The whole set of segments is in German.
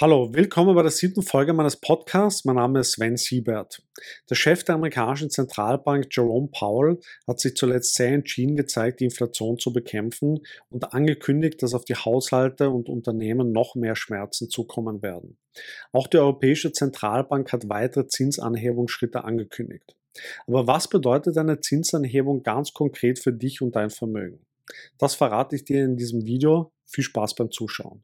Hallo, willkommen bei der siebten Folge meines Podcasts. Mein Name ist Sven Siebert. Der Chef der amerikanischen Zentralbank Jerome Powell hat sich zuletzt sehr entschieden gezeigt, die Inflation zu bekämpfen und angekündigt, dass auf die Haushalte und Unternehmen noch mehr Schmerzen zukommen werden. Auch die Europäische Zentralbank hat weitere Zinsanhebungsschritte angekündigt. Aber was bedeutet eine Zinsanhebung ganz konkret für dich und dein Vermögen? Das verrate ich dir in diesem Video. Viel Spaß beim Zuschauen.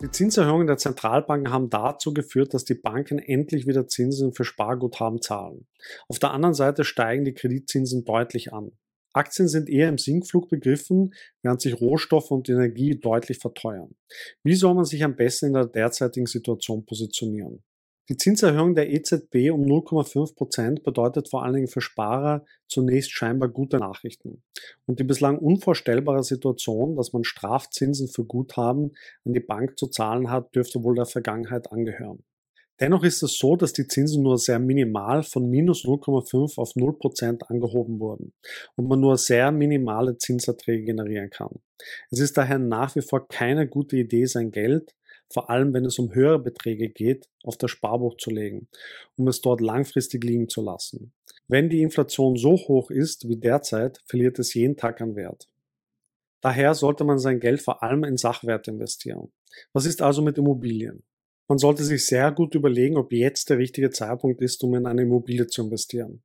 Die Zinserhöhungen der Zentralbanken haben dazu geführt, dass die Banken endlich wieder Zinsen für Sparguthaben zahlen. Auf der anderen Seite steigen die Kreditzinsen deutlich an. Aktien sind eher im Sinkflug begriffen, während sich Rohstoffe und Energie deutlich verteuern. Wie soll man sich am besten in der derzeitigen Situation positionieren? Die Zinserhöhung der EZB um 0,5 Prozent bedeutet vor allen Dingen für Sparer zunächst scheinbar gute Nachrichten. Und die bislang unvorstellbare Situation, dass man Strafzinsen für Guthaben an die Bank zu zahlen hat, dürfte wohl der Vergangenheit angehören. Dennoch ist es so, dass die Zinsen nur sehr minimal von minus 0,5 auf 0 Prozent angehoben wurden und man nur sehr minimale Zinserträge generieren kann. Es ist daher nach wie vor keine gute Idee, sein Geld vor allem wenn es um höhere Beträge geht, auf das Sparbuch zu legen, um es dort langfristig liegen zu lassen. Wenn die Inflation so hoch ist wie derzeit, verliert es jeden Tag an Wert. Daher sollte man sein Geld vor allem in Sachwerte investieren. Was ist also mit Immobilien? Man sollte sich sehr gut überlegen, ob jetzt der richtige Zeitpunkt ist, um in eine Immobilie zu investieren.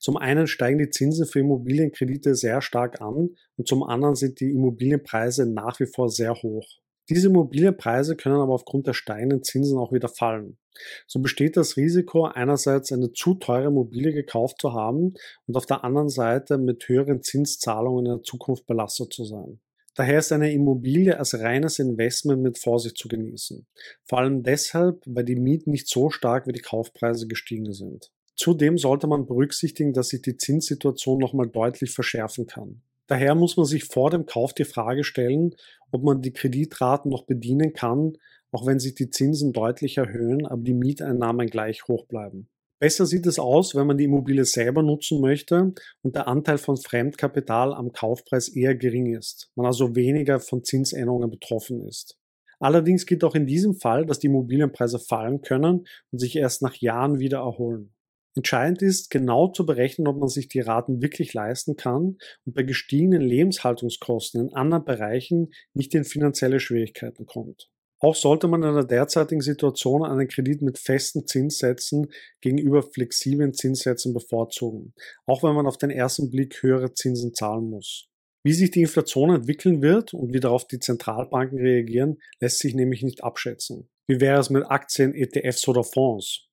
Zum einen steigen die Zinsen für Immobilienkredite sehr stark an und zum anderen sind die Immobilienpreise nach wie vor sehr hoch. Diese Immobilienpreise können aber aufgrund der steigenden Zinsen auch wieder fallen. So besteht das Risiko, einerseits eine zu teure Immobilie gekauft zu haben und auf der anderen Seite mit höheren Zinszahlungen in der Zukunft belastet zu sein. Daher ist eine Immobilie als reines Investment mit Vorsicht zu genießen. Vor allem deshalb, weil die Mieten nicht so stark wie die Kaufpreise gestiegen sind. Zudem sollte man berücksichtigen, dass sich die Zinssituation nochmal deutlich verschärfen kann. Daher muss man sich vor dem Kauf die Frage stellen, ob man die Kreditraten noch bedienen kann, auch wenn sich die Zinsen deutlich erhöhen, aber die Mieteinnahmen gleich hoch bleiben. Besser sieht es aus, wenn man die Immobilie selber nutzen möchte und der Anteil von Fremdkapital am Kaufpreis eher gering ist, man also weniger von Zinsänderungen betroffen ist. Allerdings gilt auch in diesem Fall, dass die Immobilienpreise fallen können und sich erst nach Jahren wieder erholen. Entscheidend ist, genau zu berechnen, ob man sich die Raten wirklich leisten kann und bei gestiegenen Lebenshaltungskosten in anderen Bereichen nicht in finanzielle Schwierigkeiten kommt. Auch sollte man in der derzeitigen Situation einen Kredit mit festen Zinssätzen gegenüber flexiblen Zinssätzen bevorzugen, auch wenn man auf den ersten Blick höhere Zinsen zahlen muss. Wie sich die Inflation entwickeln wird und wie darauf die Zentralbanken reagieren, lässt sich nämlich nicht abschätzen. Wie wäre es mit Aktien, ETFs oder Fonds?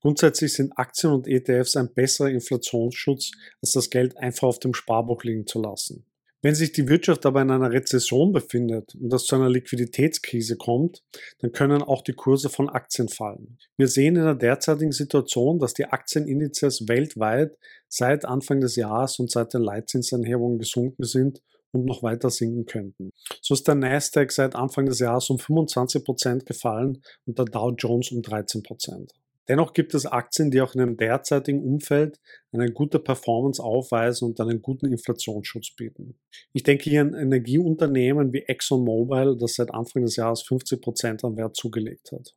Grundsätzlich sind Aktien und ETFs ein besserer Inflationsschutz, als das Geld einfach auf dem Sparbuch liegen zu lassen. Wenn sich die Wirtschaft aber in einer Rezession befindet und es zu einer Liquiditätskrise kommt, dann können auch die Kurse von Aktien fallen. Wir sehen in der derzeitigen Situation, dass die Aktienindizes weltweit seit Anfang des Jahres und seit den Leitzinsanhebungen gesunken sind und noch weiter sinken könnten. So ist der Nasdaq seit Anfang des Jahres um 25% gefallen und der Dow Jones um 13%. Dennoch gibt es Aktien, die auch in einem derzeitigen Umfeld eine gute Performance aufweisen und einen guten Inflationsschutz bieten. Ich denke hier an Energieunternehmen wie ExxonMobil, das seit Anfang des Jahres 50 Prozent an Wert zugelegt hat.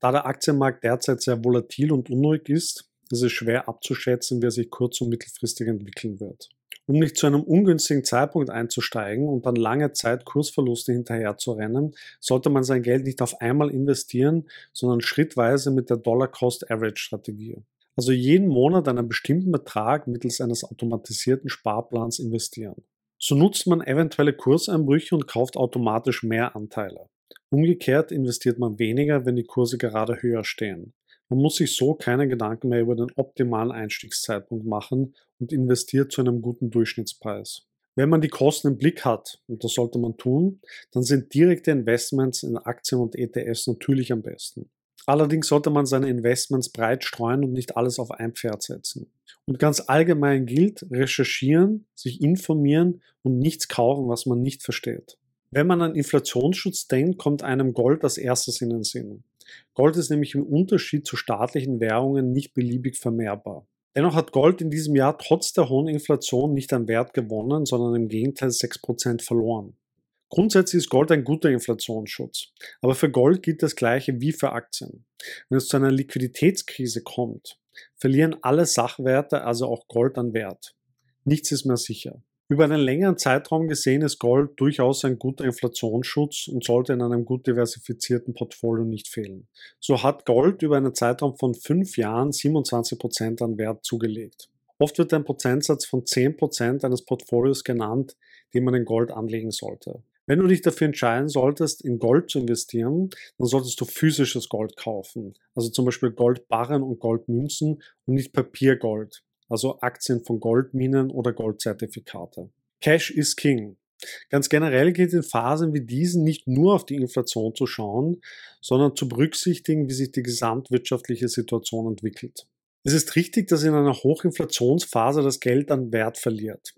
Da der Aktienmarkt derzeit sehr volatil und unruhig ist, ist es schwer abzuschätzen, wie er sich kurz- und mittelfristig entwickeln wird. Um nicht zu einem ungünstigen Zeitpunkt einzusteigen und dann lange Zeit Kursverluste hinterher zu rennen, sollte man sein Geld nicht auf einmal investieren, sondern schrittweise mit der Dollar-Cost-Average-Strategie. Also jeden Monat einen bestimmten Betrag mittels eines automatisierten Sparplans investieren. So nutzt man eventuelle Kurseinbrüche und kauft automatisch mehr Anteile. Umgekehrt investiert man weniger, wenn die Kurse gerade höher stehen. Man muss sich so keine Gedanken mehr über den optimalen Einstiegszeitpunkt machen und investiert zu einem guten Durchschnittspreis. Wenn man die Kosten im Blick hat, und das sollte man tun, dann sind direkte Investments in Aktien und ETFs natürlich am besten. Allerdings sollte man seine Investments breit streuen und nicht alles auf ein Pferd setzen. Und ganz allgemein gilt, recherchieren, sich informieren und nichts kaufen, was man nicht versteht. Wenn man an Inflationsschutz denkt, kommt einem Gold als erstes in den Sinn. Gold ist nämlich im Unterschied zu staatlichen Währungen nicht beliebig vermehrbar. Dennoch hat Gold in diesem Jahr trotz der hohen Inflation nicht an Wert gewonnen, sondern im Gegenteil 6% verloren. Grundsätzlich ist Gold ein guter Inflationsschutz. Aber für Gold gilt das Gleiche wie für Aktien. Wenn es zu einer Liquiditätskrise kommt, verlieren alle Sachwerte, also auch Gold an Wert. Nichts ist mehr sicher. Über einen längeren Zeitraum gesehen ist Gold durchaus ein guter Inflationsschutz und sollte in einem gut diversifizierten Portfolio nicht fehlen. So hat Gold über einen Zeitraum von fünf Jahren 27% an Wert zugelegt. Oft wird ein Prozentsatz von 10% eines Portfolios genannt, den man in Gold anlegen sollte. Wenn du dich dafür entscheiden solltest, in Gold zu investieren, dann solltest du physisches Gold kaufen. Also zum Beispiel Goldbarren und Goldmünzen und nicht Papiergold. Also Aktien von Goldminen oder Goldzertifikate. Cash is King. Ganz generell geht in Phasen wie diesen nicht nur auf die Inflation zu schauen, sondern zu berücksichtigen, wie sich die gesamtwirtschaftliche Situation entwickelt. Es ist richtig, dass in einer Hochinflationsphase das Geld an Wert verliert.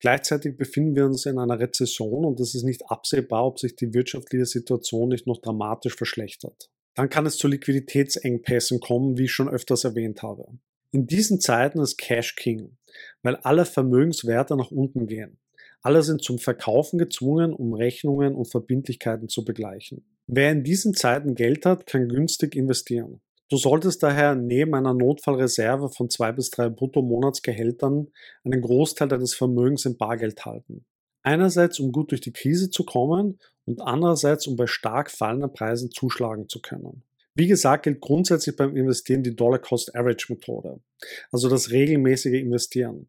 Gleichzeitig befinden wir uns in einer Rezession und es ist nicht absehbar, ob sich die wirtschaftliche Situation nicht noch dramatisch verschlechtert. Dann kann es zu Liquiditätsengpässen kommen, wie ich schon öfters erwähnt habe. In diesen Zeiten ist Cash King, weil alle Vermögenswerte nach unten gehen. Alle sind zum Verkaufen gezwungen, um Rechnungen und Verbindlichkeiten zu begleichen. Wer in diesen Zeiten Geld hat, kann günstig investieren. Du solltest daher neben einer Notfallreserve von zwei bis drei Bruttomonatsgehältern einen Großteil deines Vermögens in Bargeld halten. Einerseits, um gut durch die Krise zu kommen und andererseits, um bei stark fallenden Preisen zuschlagen zu können. Wie gesagt, gilt grundsätzlich beim Investieren die Dollar-Cost-Average-Methode, also das regelmäßige Investieren.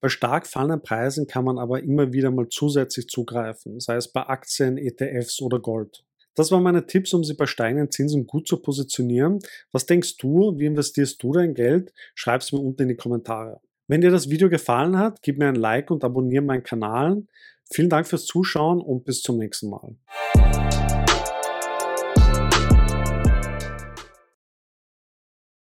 Bei stark fallenden Preisen kann man aber immer wieder mal zusätzlich zugreifen, sei es bei Aktien, ETFs oder Gold. Das waren meine Tipps, um Sie bei steigenden Zinsen gut zu positionieren. Was denkst du? Wie investierst du dein Geld? Schreib es mir unten in die Kommentare. Wenn dir das Video gefallen hat, gib mir ein Like und abonniere meinen Kanal. Vielen Dank fürs Zuschauen und bis zum nächsten Mal.